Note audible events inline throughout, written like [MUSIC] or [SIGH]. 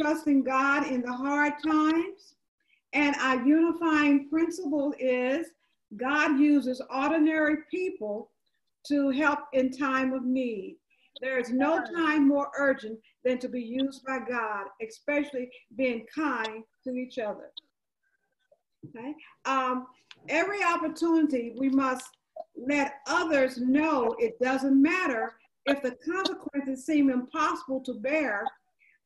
trusting God in the hard times. And our unifying principle is God uses ordinary people to help in time of need. There is no time more urgent than to be used by God, especially being kind to each other. Okay. Um, every opportunity we must let others know it doesn't matter if the consequences seem impossible to bear.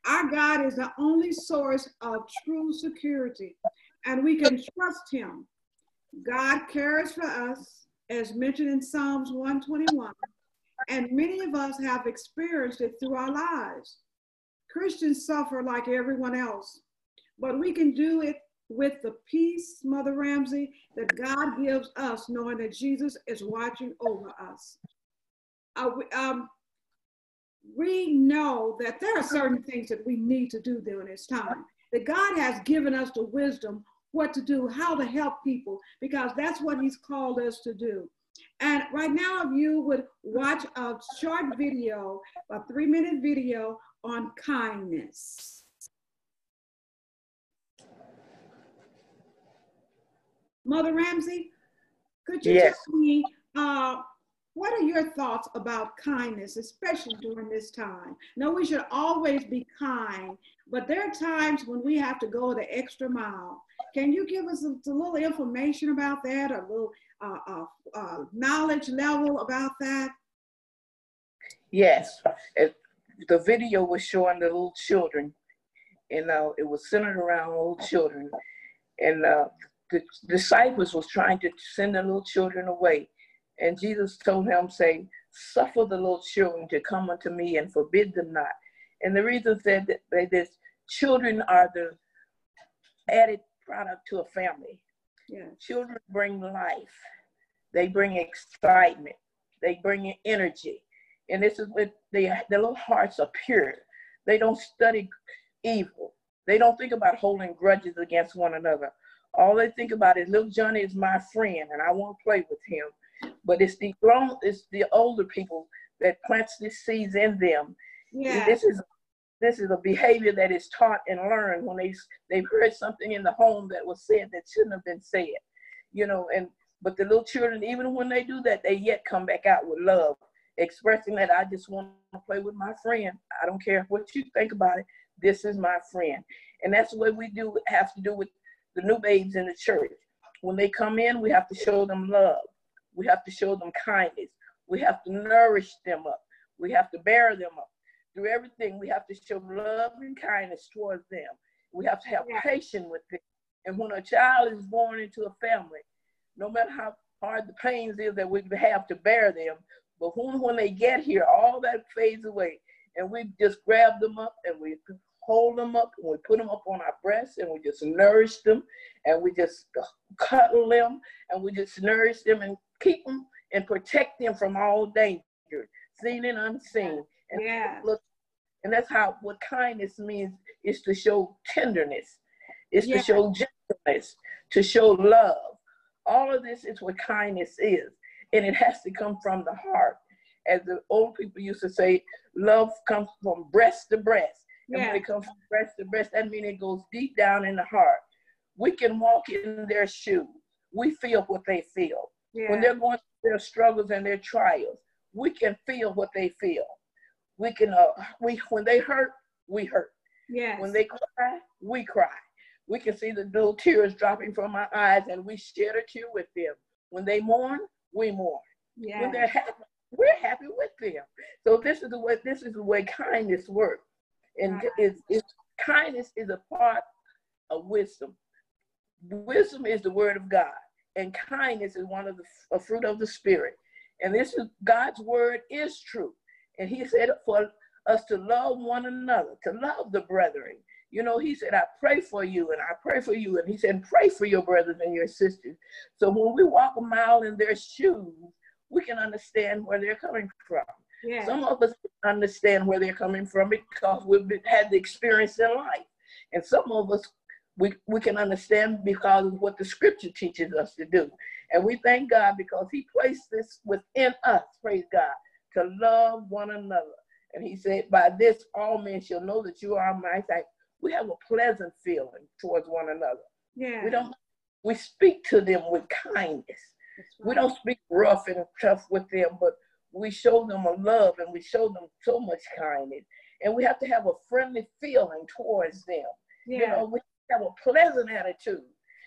Our God is the only source of true security, and we can trust Him. God cares for us, as mentioned in Psalms 121, and many of us have experienced it through our lives. Christians suffer like everyone else, but we can do it with the peace, Mother Ramsey, that God gives us, knowing that Jesus is watching over us. Uh, um, we know that there are certain things that we need to do during this time. That God has given us the wisdom what to do, how to help people, because that's what He's called us to do. And right now, if you would watch a short video, a three minute video on kindness. Mother Ramsey, could you yes. tell me uh, what are your thoughts about kindness, especially during this time? No, we should always be kind, but there are times when we have to go the extra mile. Can you give us a, a little information about that, a little uh, uh, uh, knowledge level about that? Yes, it, the video was showing the little children, and uh, it was centered around little children, and uh, the disciples was trying to send the little children away, and Jesus told him, "Say, suffer the little children to come unto me, and forbid them not." And the reason said that they, this children are the added product to a family. Yeah. Children bring life. They bring excitement. They bring energy. And this is what they, their little hearts are pure. They don't study evil. They don't think about holding grudges against one another. All they think about is little Johnny is my friend and I want to play with him. But it's the grown, it's the older people that plants these seeds in them. Yeah. This is this is a behavior that is taught and learned when they they've heard something in the home that was said that shouldn't have been said. You know, and but the little children, even when they do that, they yet come back out with love expressing that I just want to play with my friend. I don't care what you think about it. This is my friend. And that's what we do have to do with the new babes in the church. When they come in, we have to show them love. We have to show them kindness. We have to nourish them up. We have to bear them up. Through everything, we have to show love and kindness towards them. We have to have yeah. patience with them. And when a child is born into a family, no matter how hard the pains is that we have to bear them, but when, when they get here, all that fades away. And we just grab them up and we hold them up and we put them up on our breasts and we just nourish them and we just cuddle them and we just nourish them and keep them and protect them from all danger, seen and unseen. And yeah. Look, and that's how what kindness means is to show tenderness, is yeah. to show gentleness, to show love. All of this is what kindness is and it has to come from the heart. As the old people used to say, love comes from breast to breast. And yeah. when it comes from breast to breast, that means it goes deep down in the heart. We can walk in their shoes. We feel what they feel. Yeah. When they're going through their struggles and their trials, we can feel what they feel. We can, uh, we when they hurt, we hurt. Yes. When they cry, we cry. We can see the little tears dropping from our eyes and we shed a tear with them. When they mourn, we mourn. Yeah. When they're happy, we're happy with them. So this is the way this is the way kindness works. And right. it's, it's, kindness is a part of wisdom. Wisdom is the word of God, and kindness is one of the a fruit of the spirit. And this is God's word is true. And he said for us to love one another, to love the brethren. You know, he said, I pray for you and I pray for you. And he said, pray for your brothers and your sisters. So when we walk a mile in their shoes, we can understand where they're coming from. Yeah. Some of us understand where they're coming from because we've been, had the experience in life. And some of us, we, we can understand because of what the scripture teaches us to do. And we thank God because he placed this within us, praise God, to love one another. And he said, by this all men shall know that you are my we have a pleasant feeling towards one another. Yeah. We don't we speak to them with kindness. Right. We don't speak rough and tough with them, but we show them a love and we show them so much kindness. And we have to have a friendly feeling towards them. Yeah. You know, we have a pleasant attitude.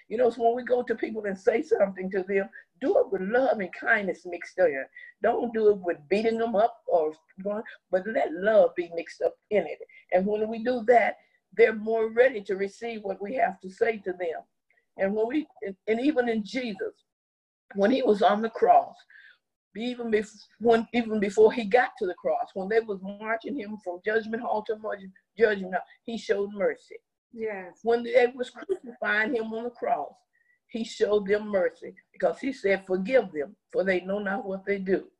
You know, so when we go to people and say something to them, do it with love and kindness mixed in. Don't do it with beating them up or but let love be mixed up in it. And when we do that, they're more ready to receive what we have to say to them. And when we and even in Jesus, when he was on the cross, even before when, even before he got to the cross, when they was marching him from judgment hall to judgment he showed mercy. Yes. When they was crucifying him on the cross, he showed them mercy because he said, "Forgive them, for they know not what they do."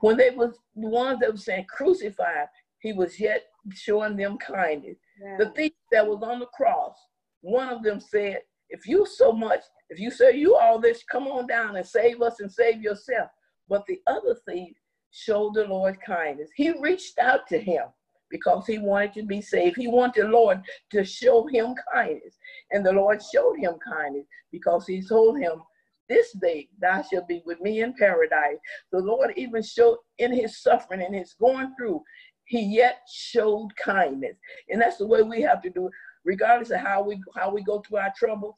When they was the ones that were saying crucify, he was yet showing them kindness. The thief that was on the cross, one of them said, if you so much, if you say you all this, come on down and save us and save yourself. But the other thief showed the Lord kindness. He reached out to him because he wanted to be saved. He wanted the Lord to show him kindness. And the Lord showed him kindness because he told him, This day thou shalt be with me in paradise. The Lord even showed in his suffering and his going through, he yet showed kindness. And that's the way we have to do it. regardless of how we how we go through our troubles,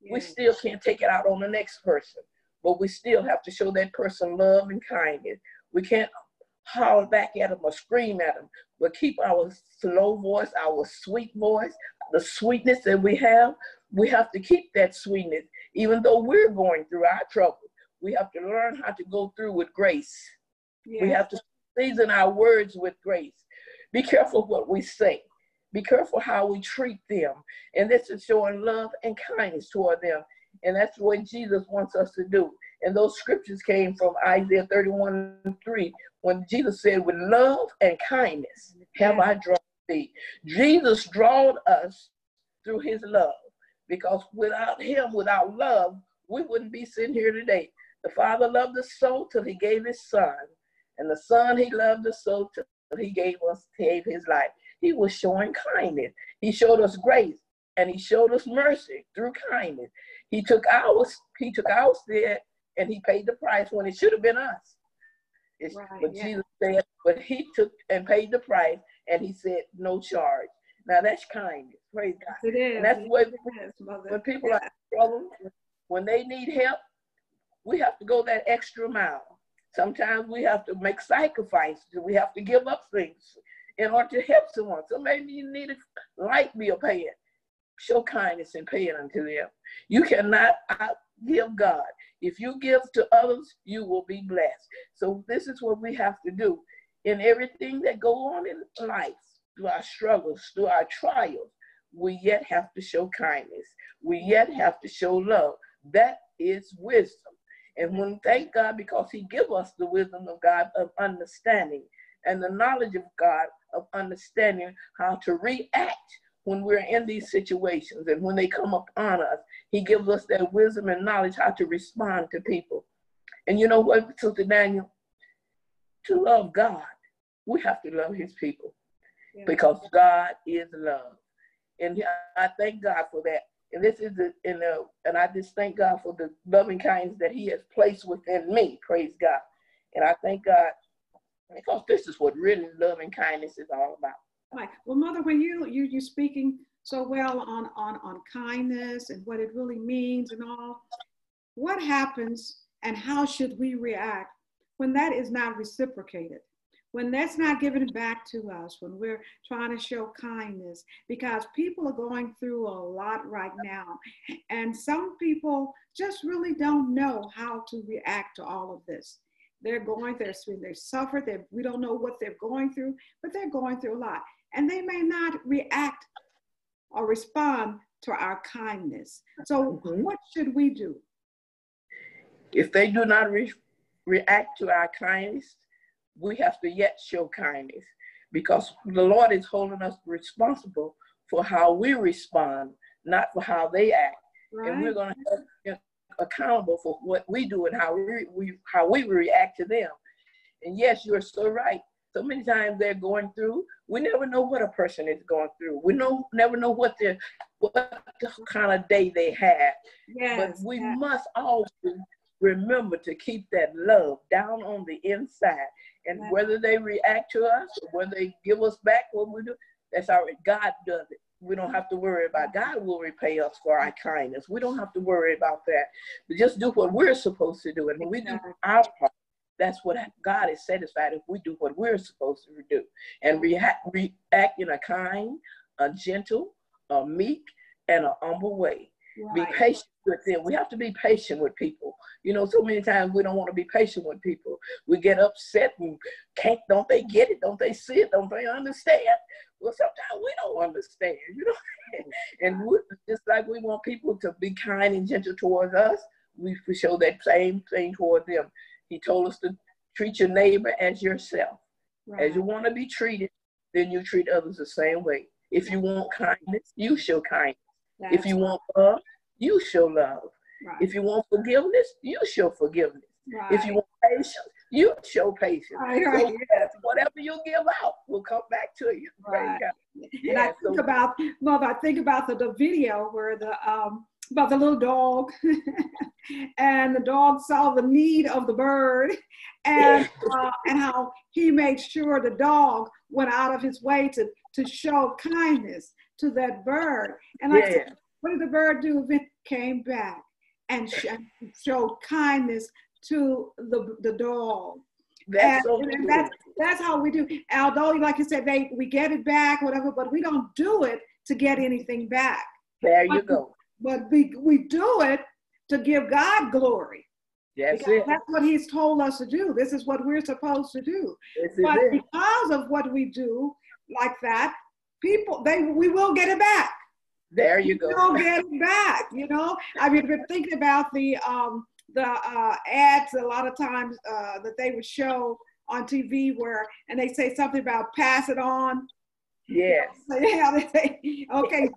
yeah. we still can't take it out on the next person. But we still have to show that person love and kindness. We can't holler back at them or scream at them, but keep our slow voice, our sweet voice, the sweetness that we have. We have to keep that sweetness, even though we're going through our trouble. We have to learn how to go through with grace. Yeah. We have to season our words with grace. Be careful what we say. Be careful how we treat them. And this is showing love and kindness toward them. And that's what Jesus wants us to do. And those scriptures came from Isaiah 31 3, when Jesus said, With love and kindness have I drawn thee. Jesus drawed us through his love. Because without him, without love, we wouldn't be sitting here today. The Father loved us so till he gave his son. And the Son, he loved us so till he gave us, gave his life he was showing kindness. He showed us grace and he showed us mercy through kindness. He took ours, he took our sin and he paid the price when it should have been us. It's, right, but yeah. Jesus said, but he took and paid the price and he said, no charge. Now that's kindness. Praise God. It is. And that's what when people yeah. are in trouble, when they need help, we have to go that extra mile. Sometimes we have to make sacrifices. We have to give up things in order to help someone. So maybe you need a light bill paying. Show kindness and pay it unto them. You cannot outgive God. If you give to others, you will be blessed. So this is what we have to do in everything that go on in life, through our struggles, through our trials. We yet have to show kindness. We yet have to show love. That is wisdom. And when thank God because He give us the wisdom of God of understanding and the knowledge of God of understanding how to react when we're in these situations and when they come upon us. He gives us that wisdom and knowledge how to respond to people. And you know what, Sister Daniel? To love God, we have to love his people yeah. because God is love. And I thank God for that. And this is the, in the, uh, and I just thank God for the loving kindness that he has placed within me. Praise God. And I thank God because this is what really loving kindness is all about. Well, Mother, when you you you speaking so well on on on kindness and what it really means and all, what happens and how should we react when that is not reciprocated? When that's not given back to us, when we're trying to show kindness, because people are going through a lot right now. And some people just really don't know how to react to all of this they're going through, they suffer, they, we don't know what they're going through, but they're going through a lot. And they may not react or respond to our kindness. So, mm-hmm. what should we do? If they do not re- react to our kindness, we have to yet show kindness because the Lord is holding us responsible for how we respond, not for how they act. Right. And we're going to be accountable for what we do and how we, we how we react to them. And yes, you're so right. So many times they're going through. We never know what a person is going through. We know never know what the what kind of day they had. Yes, but we yes. must always remember to keep that love down on the inside. And yes. whether they react to us or whether they give us back what we do, that's right. God does it. We don't have to worry about God will repay us for our kindness. We don't have to worry about that. But just do what we're supposed to do. And when we do our part, that's what God is satisfied if we do what we're supposed to do and react, react in a kind, a gentle, a meek, and a humble way. Right. Be patient with them. We have to be patient with people. You know, so many times we don't want to be patient with people. We get upset and can't, don't they get it? Don't they see it? Don't they understand? Well, sometimes we don't understand, you know. [LAUGHS] and we, just like we want people to be kind and gentle towards us, we show that same thing toward them. He told us to treat your neighbor as yourself. Right. As you want to be treated, then you treat others the same way. If you want kindness, you show kindness. That's if you want love, you show love. Right. If you want forgiveness, you show forgiveness. Right. If you want patience, you show patience. Right, right. So, yes, whatever you give out will come back to you. Right. Yeah, and I think so, about, Mother, I think about the, the video where the um, about the little dog. [LAUGHS] And the dog saw the need of the bird and uh, and how he made sure the dog went out of his way to to show kindness to that bird. And yeah. said, what did the bird do it came back and sh- showed kindness to the the dog? That's, and, so and that's that's how we do. Although like you said they we get it back whatever but we don't do it to get anything back. There you go but we, we do it to give God glory. That's it. That's what He's told us to do. This is what we're supposed to do. Yes, but because of what we do like that, people they we will get it back. There you go. We'll get it back. You know, I mean, been thinking about the um, the uh, ads a lot of times uh, that they would show on TV where, and they say something about pass it on. Yes. [LAUGHS] Yeah, they say, okay,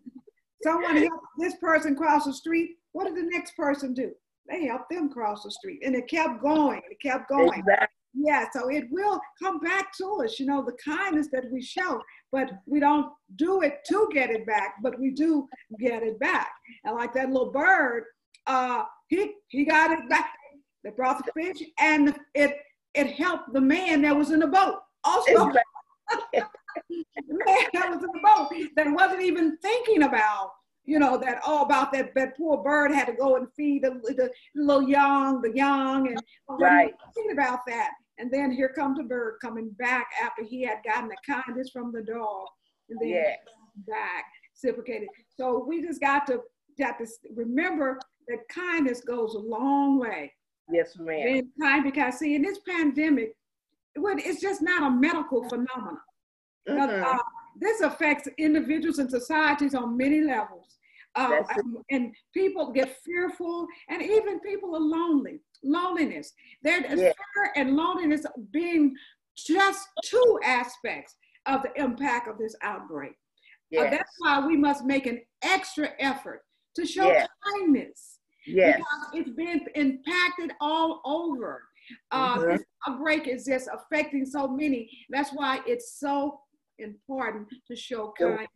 Someone helped this person cross the street. What did the next person do? They helped them cross the street. And it kept going. It kept going. Exactly. Yeah, so it will come back to us, you know, the kindness that we show, but we don't do it to get it back, but we do get it back. And like that little bird, uh, he he got it back. They brought the fish, and it it helped the man that was in the boat. Also, [LAUGHS] man that was in the boat that wasn't even thinking about, you know, that all oh, about that that poor bird had to go and feed the, the little young, the young, and right. thinking about that. And then here comes the bird coming back after he had gotten the kindness from the dog, and then yes. back reciprocated. So we just got to got to remember that kindness goes a long way. Yes, ma'am. In time, because see, in this pandemic, it's just not a medical phenomenon. Mm-hmm. Uh, this affects individuals and societies on many levels. Uh, and people get fearful, and even people are lonely. Loneliness. There is yeah. fear and loneliness being just two aspects of the impact of this outbreak. Yes. Uh, that's why we must make an extra effort to show yes. kindness. Yes. Because it's been impacted all over. Uh, mm-hmm. This outbreak is just affecting so many. That's why it's so important to show kindness.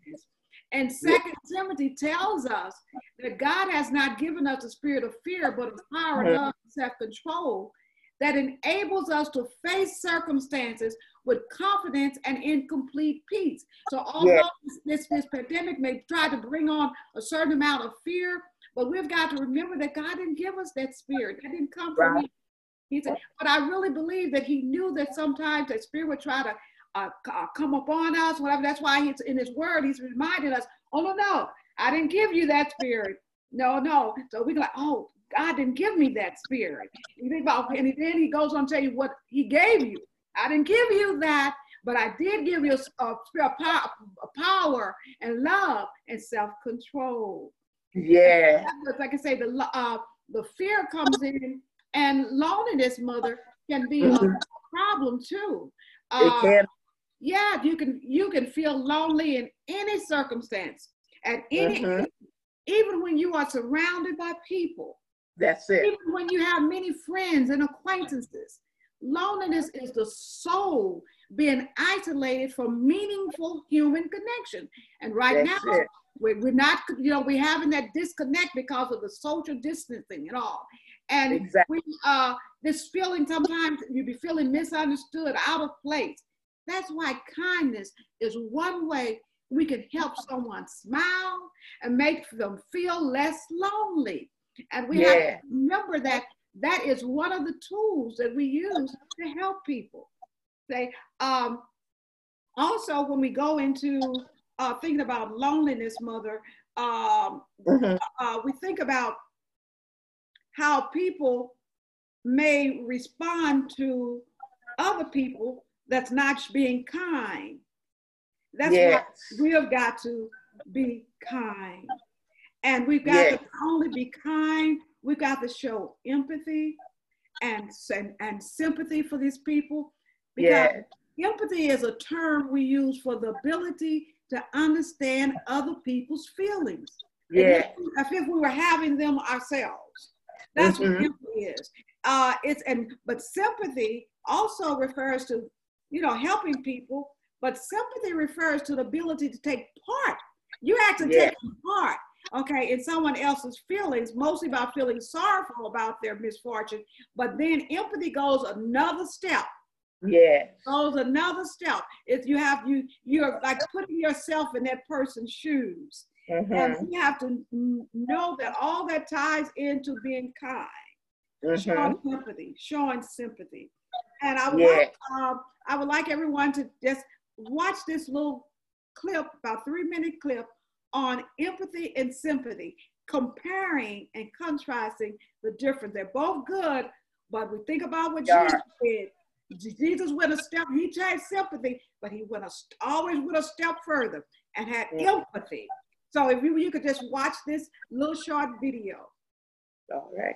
And second yeah. Timothy tells us that God has not given us a spirit of fear, but of power, mm-hmm. love, and self-control that enables us to face circumstances with confidence and in complete peace. So although yeah. this, this pandemic may try to bring on a certain amount of fear, but we've got to remember that God didn't give us that spirit. That didn't come from right. him. He said, but I really believe that he knew that sometimes that spirit would try to uh, uh, come upon us, whatever. That's why he's in his word, he's reminding us, oh, no, no, I didn't give you that spirit. No, no. So we go like, oh, God didn't give me that spirit. You think about, and then he goes on to tell you what he gave you. I didn't give you that, but I did give you a, a, a power and love and self-control. Yeah. Because Like I say, the uh, the fear comes in, and loneliness, mother, can be mm-hmm. a problem too. Uh, it can yeah, you can you can feel lonely in any circumstance, at any mm-hmm. even when you are surrounded by people. That's it. Even when you have many friends and acquaintances. Loneliness is the soul being isolated from meaningful human connection. And right That's now, we're, we're not, you know, we're having that disconnect because of the social distancing and all. And exactly. we, uh, this feeling sometimes you be feeling misunderstood, out of place. That's why kindness is one way we can help someone smile and make them feel less lonely. And we yeah. have to remember that that is one of the tools that we use to help people. Say, um, also when we go into uh, thinking about loneliness, mother, um, mm-hmm. uh, we think about how people may respond to other people that's not being kind. That's yes. why we have got to be kind. And we've got yes. to only be kind, we've got to show empathy and, and, and sympathy for these people. Because yes. empathy is a term we use for the ability to understand other people's feelings. Yeah. If, if we were having them ourselves. That's mm-hmm. what empathy is. Uh, it's and but sympathy also refers to, you know, helping people, but sympathy refers to the ability to take part. You have to yeah. take part, okay, in someone else's feelings, mostly by feeling sorrowful about their misfortune. But then empathy goes another step yeah. Goes another step. If you have you you're like putting yourself in that person's shoes. Mm-hmm. And you have to know that all that ties into being kind, mm-hmm. showing sympathy, showing sympathy. And I yeah. like um, I would like everyone to just watch this little clip, about three minute clip on empathy and sympathy, comparing and contrasting the difference. They're both good, but we think about what yeah. Jesus did Jesus went a step, he had sympathy, but he went a, always went a step further and had yeah. empathy. So if you, you could just watch this little short video. All right.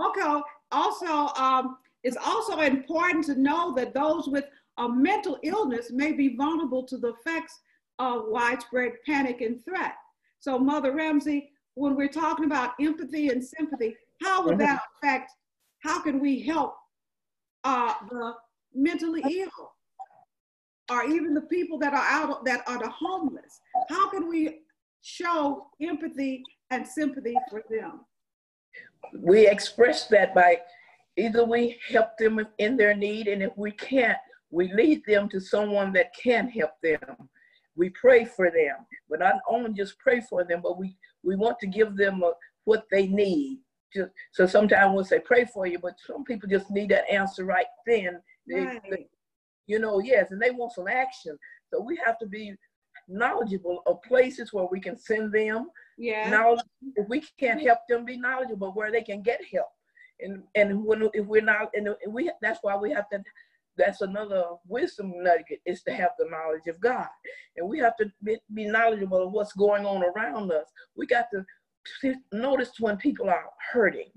Okay. Also, um, it's also important to know that those with a mental illness may be vulnerable to the effects of widespread panic and threat. So, Mother Ramsey, when we're talking about empathy and sympathy, how would that affect, how can we help uh, the mentally ill or even the people that are out, that are the homeless? How can we show empathy and sympathy for them? We express that by either we help them in their need, and if we can't, we lead them to someone that can help them we pray for them, but not only just pray for them, but we, we want to give them a, what they need. Just, so sometimes we'll say pray for you, but some people just need that answer right then. They, right. They, you know, yes, and they want some action. So we have to be knowledgeable of places where we can send them. Yeah. Now, if we can't help them, be knowledgeable where they can get help. And and when if we're not, and we that's why we have to that's another wisdom nugget is to have the knowledge of God. And we have to be, be knowledgeable of what's going on around us. We got to notice when people are hurting.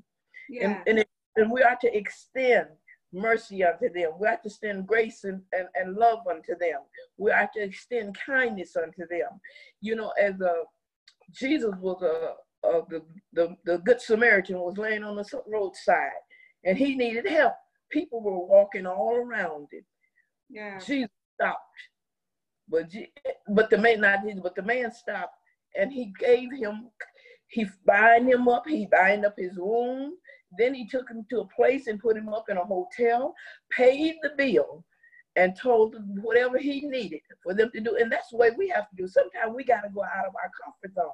Yeah. And, and, it, and we are to extend mercy unto them. We have to extend grace and, and, and love unto them. We have to extend kindness unto them. You know, as a, uh, Jesus was a, a the, the, the Good Samaritan was laying on the roadside and he needed help people were walking all around it. Yeah. Jesus stopped. But but the man not Jesus, but the man stopped and he gave him he bind him up, he bind up his wound. Then he took him to a place and put him up in a hotel, paid the bill, and told him whatever he needed for them to do. And that's the way we have to do. Sometimes we got to go out of our comfort zone.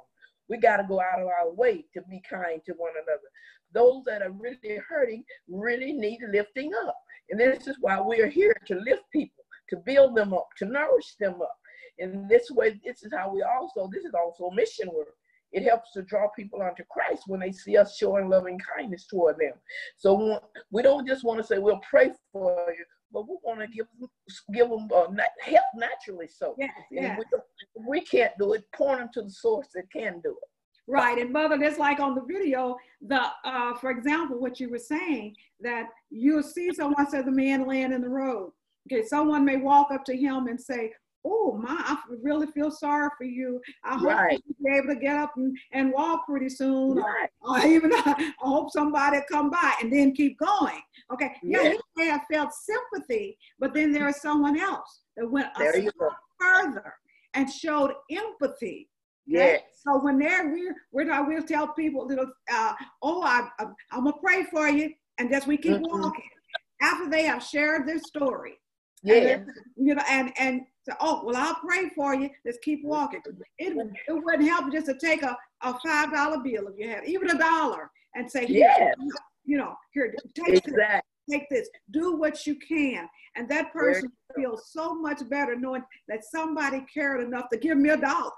We got to go out of our way to be kind to one another those that are really hurting really need lifting up. And this is why we are here to lift people, to build them up, to nourish them up. And this way, this is how we also, this is also mission work. It helps to draw people onto Christ when they see us showing loving kindness toward them. So we don't just want to say, we'll pray for you, but we want to give give them uh, help naturally. So yes, yes. We, we can't do it. Point them to the source that can do it. Right, and mother, that's like on the video, the uh, for example, what you were saying, that you'll see someone say the man laying in the road. Okay, someone may walk up to him and say, oh my, I really feel sorry for you. I hope Right. you'll be able to get up and, and walk pretty soon. Or, Right. [LAUGHS] or even [LAUGHS] I hope somebody come by and then keep going. Okay. Yeah, Yeah. he may have felt sympathy, but then there is someone else that went a There you step further and showed empathy. Yes. So when they're we're we're not we'll tell people that uh, oh I, I I'm gonna pray for you and just we keep Mhm. walking after they have shared their story. And you know, and and so, oh well, I'll pray for you. Let's keep walking. It it wouldn't help just to take a, a five dollar bill if you had even a dollar and say Yes. you know, here take this, take this, do what you can, and that person feels so much better knowing that somebody cared enough to give me a dollar.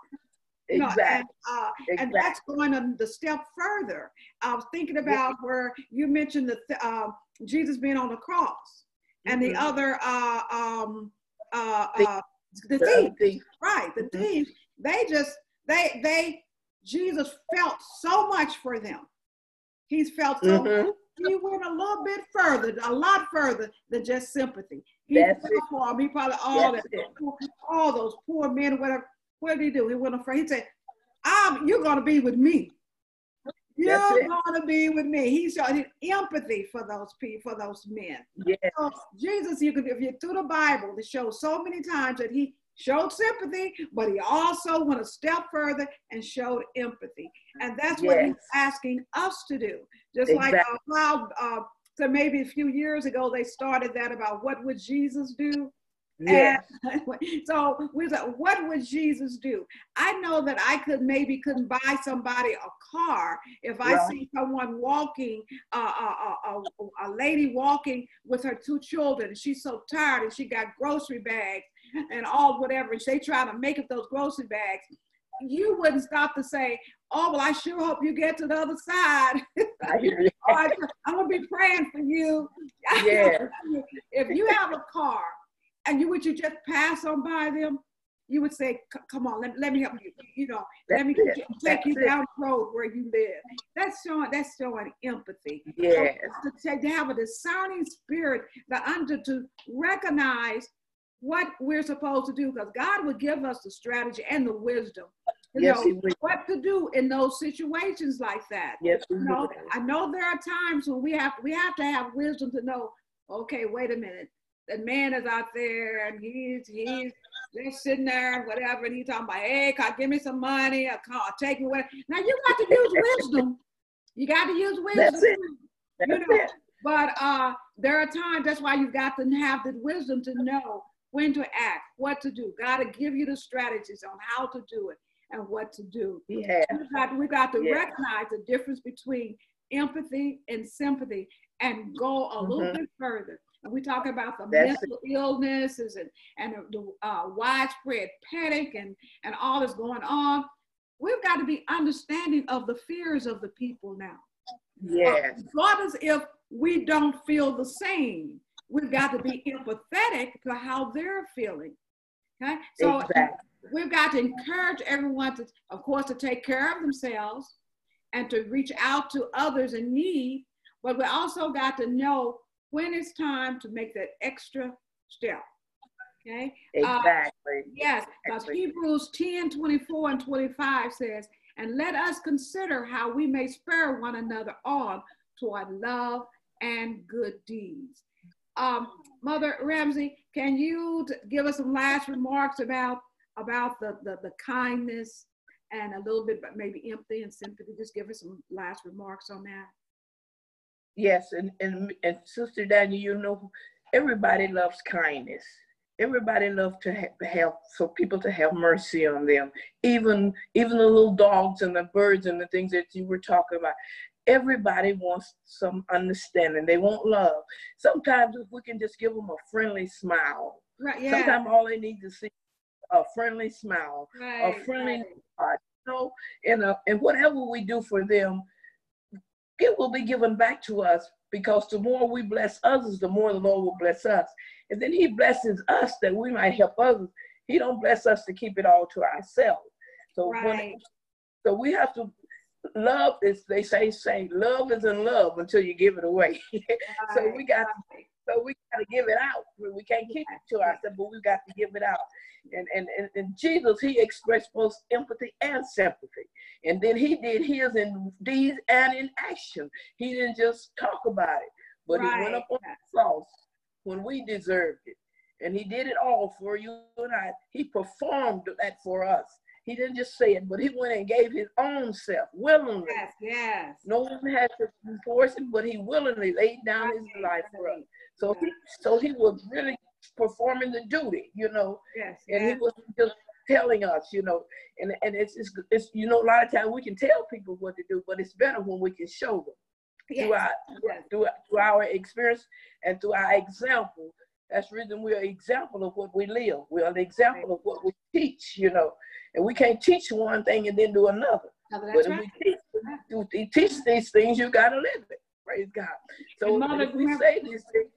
You know, and, Exactly. uh, and that's going a, the step further. I was thinking about where you mentioned the th- uh, Jesus being on the cross, and the Mhm. other uh, um, uh, uh, the thief, thief. right? The Mhm. thief. They just they they Jesus felt so much for them. He's felt so. Mhm. He went a little bit further, a lot further than just sympathy. He That's felt it. for them. He probably all That's that, all those poor men, whatever. What did he do? He went afraid. He said, I'm, "You're going to be with me. You're to be with me." He showed empathy for those people, for those men. Yes. So Jesus, you could, if you through the Bible, it shows so many times that he showed sympathy, but he also went a step further and showed empathy, and that's what he's asking us to do. Just like uh, how, uh, so maybe a few years ago they started that about what would Jesus do. Yes. And [LAUGHS] so we said, what would Jesus do? I know that I could maybe couldn't buy somebody a car if I Right. see someone walking, uh, a, a, a, a lady walking with her two children. She's so tired and she got grocery bags and all whatever. And they try to make up those grocery bags. You wouldn't stop to say, oh, well, I sure hope you get to the other side. [LAUGHS] I hear you. I, I'm going to be praying for you. [LAUGHS] Yeah. if you have a car and you would you just pass on by them, you would say, "Come on, let, let me help you." You know, let me it. take you it. down the road where you live. That's showing that's showing empathy. So Yes. to, say- to have a discerning spirit that under to recognize what we're supposed to do, because God would give us the strategy and the wisdom. You Yes, know, what to do in those situations like that. Yes, You know. I know there are times when we have we have to have wisdom to know. Okay, wait a minute. That man is out there and he's he's just sitting there and whatever, and he's talking about, hey, God, give me some money? On, take me whatever. Now you got to use wisdom. You got to use wisdom. That's it. That's you know, it. But uh, there are times that's why you've got to have the wisdom to know when to act, what to do. God to give you the strategies on how to do it and what to do. Yeah. We've got, we got to Yeah. recognize the difference between empathy and sympathy and go a little Mhm. bit further. And we talk about the That's mental illnesses and, and the uh, widespread panic and, and all that's going on. We've got to be understanding of the fears of the people now. Yes. Regardless if we don't feel the same, we've got to be [LAUGHS] empathetic to how they're feeling. Okay, so Exactly. we've got to encourage everyone to, of course, to take care of themselves and to reach out to others in need. But we also got to know when it's time to make that extra step. Okay. Uh, Exactly. Yes, because Exactly. Hebrews 10 24 and 25 says, And let us consider how we may spur one another on toward love and good deeds. Um, Mother Ramsey, can you t- give us some last remarks about about the, the, the kindness and a little bit about maybe empathy and sympathy? Just give us some last remarks on that. Yes, and, and and Sister Daniel, you know, everybody loves kindness. Everybody loves to ha- have for people to have mercy on them. Even even the little dogs and the birds and the things that you were talking about. Everybody wants some understanding. They want love. Sometimes if we can just give them a friendly smile. Right, yeah. Sometimes all they need to see is a friendly smile right, a friendly right. you know, and uh, and whatever we do for them, it will be given back to us because the more we bless others, the more the Lord will bless us. And then He blesses us that we might help others. He don't bless us to keep it all to ourselves. So when, Right. so we have to love is they say say love is in love until you give it away. [LAUGHS] so we got Right. So we got to give it out. We can't keep it to ourselves, but we got to give it out. And, and, and, and Jesus, he expressed both empathy and sympathy. And then he did his in deeds and in action. He didn't just talk about it, but right. he went up on the cross when we deserved it. And he did it all for you and I. He performed that for us. He didn't just say it, but he went and gave his own self willingly. Yes, yes. No one had to force him, but he willingly laid down his life for us. So he, so he was really performing the duty, you know. Yes. And yes. he was just telling us, you know, and and it's, it's it's you know a lot of times we can tell people what to do, but it's better when we can show them yes. through our yes. through, through our experience and through our example. That's the reason we're an example of what we live. We're an example of what we teach, you know. And we can't teach one thing and then do another. No, but right. we teach, we teach these things, you got to live it. Praise God. So Mother, if we say these things.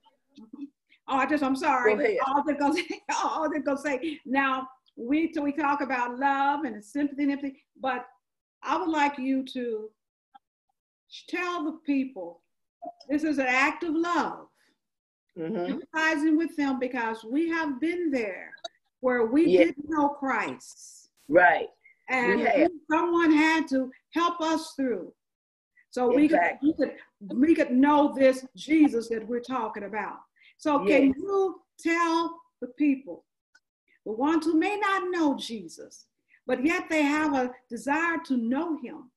Oh, I just, I'm sorry. All they're gonna [LAUGHS] say, all they're gonna say. Now, we we talk about love and sympathy and empathy, but I would like you to tell the people this is an act of love. Mm-hmm. Empathizing with them because we have been there where we yes. didn't know Christ Right. And someone had to help us through. So exactly. we, could, we could we could know this Jesus that we're talking about. So yes. can you tell the people, the ones who may not know Jesus, but yet they have a desire to know him,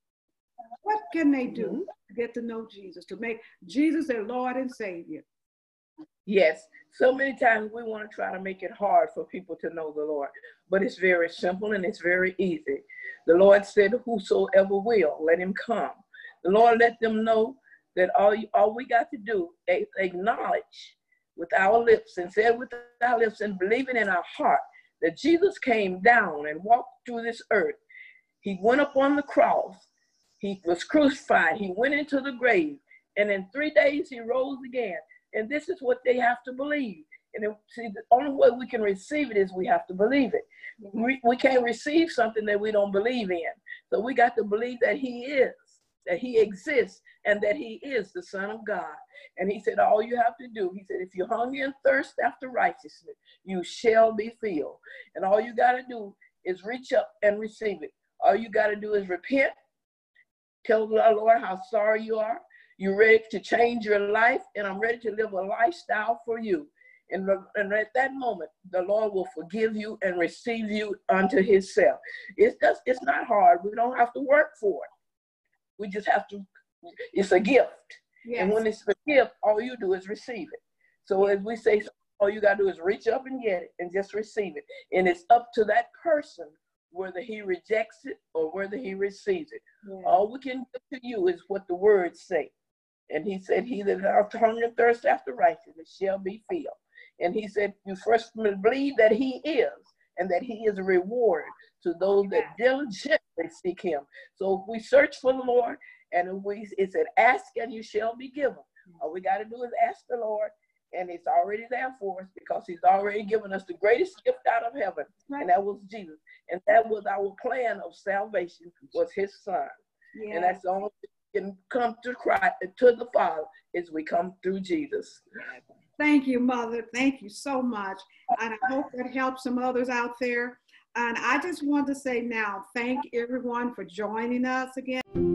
what can they do mm-hmm. to get to know Jesus, to make Jesus their Lord and Savior? Yes, so many times we want to try to make it hard for people to know the Lord, but it's very simple and it's very easy. The Lord said, Whosoever will, let him come. The Lord let them know that all, all we got to do is acknowledge with our lips and said with our lips and believing in our heart that Jesus came down and walked through this earth. He went up on the cross. He was crucified. He went into the grave. And in three days, he rose again. And this is what they have to believe. And see, the only way we can receive it is we have to believe it. We, we can't receive something that we don't believe in. So we got to believe that He is, that He exists, and that He is the Son of God. And He said, All you have to do, He said, if you're hungry and thirst after righteousness, you shall be filled. And all you got to do is reach up and receive it. All you got to do is repent, tell the Lord how sorry you are, you're ready to change your life, and I'm ready to live a lifestyle for you. And, and at that moment, the Lord will forgive you and receive you unto Himself. It's just, it's not hard. We don't have to work for it. We just have to, it's a gift. Yes. And when it's a gift, all you do is receive it. So as we say, all you got to do is reach up and get it and just receive it. And it's up to that person whether he rejects it or whether he receives it. All we can do to you is what the words say. And he said, He that hath hunger and thirst after righteousness shall be filled. And he said, You first must believe that he is, and that he is a reward to those that diligently seek him. So if we search for the Lord, and we it said, Ask and you shall be given. Hmm. All we got to do is ask the Lord, and it's already there for us because he's already given us the greatest gift out of heaven, right. and that was Jesus. And that was our plan of salvation, was his son. Yeah. And that's the only thing can come to Christ, to the Father, is we come through Jesus. Thank you, Mother. Thank you so much. And I hope that helps some others out there. And I just want to say now, thank everyone for joining us again.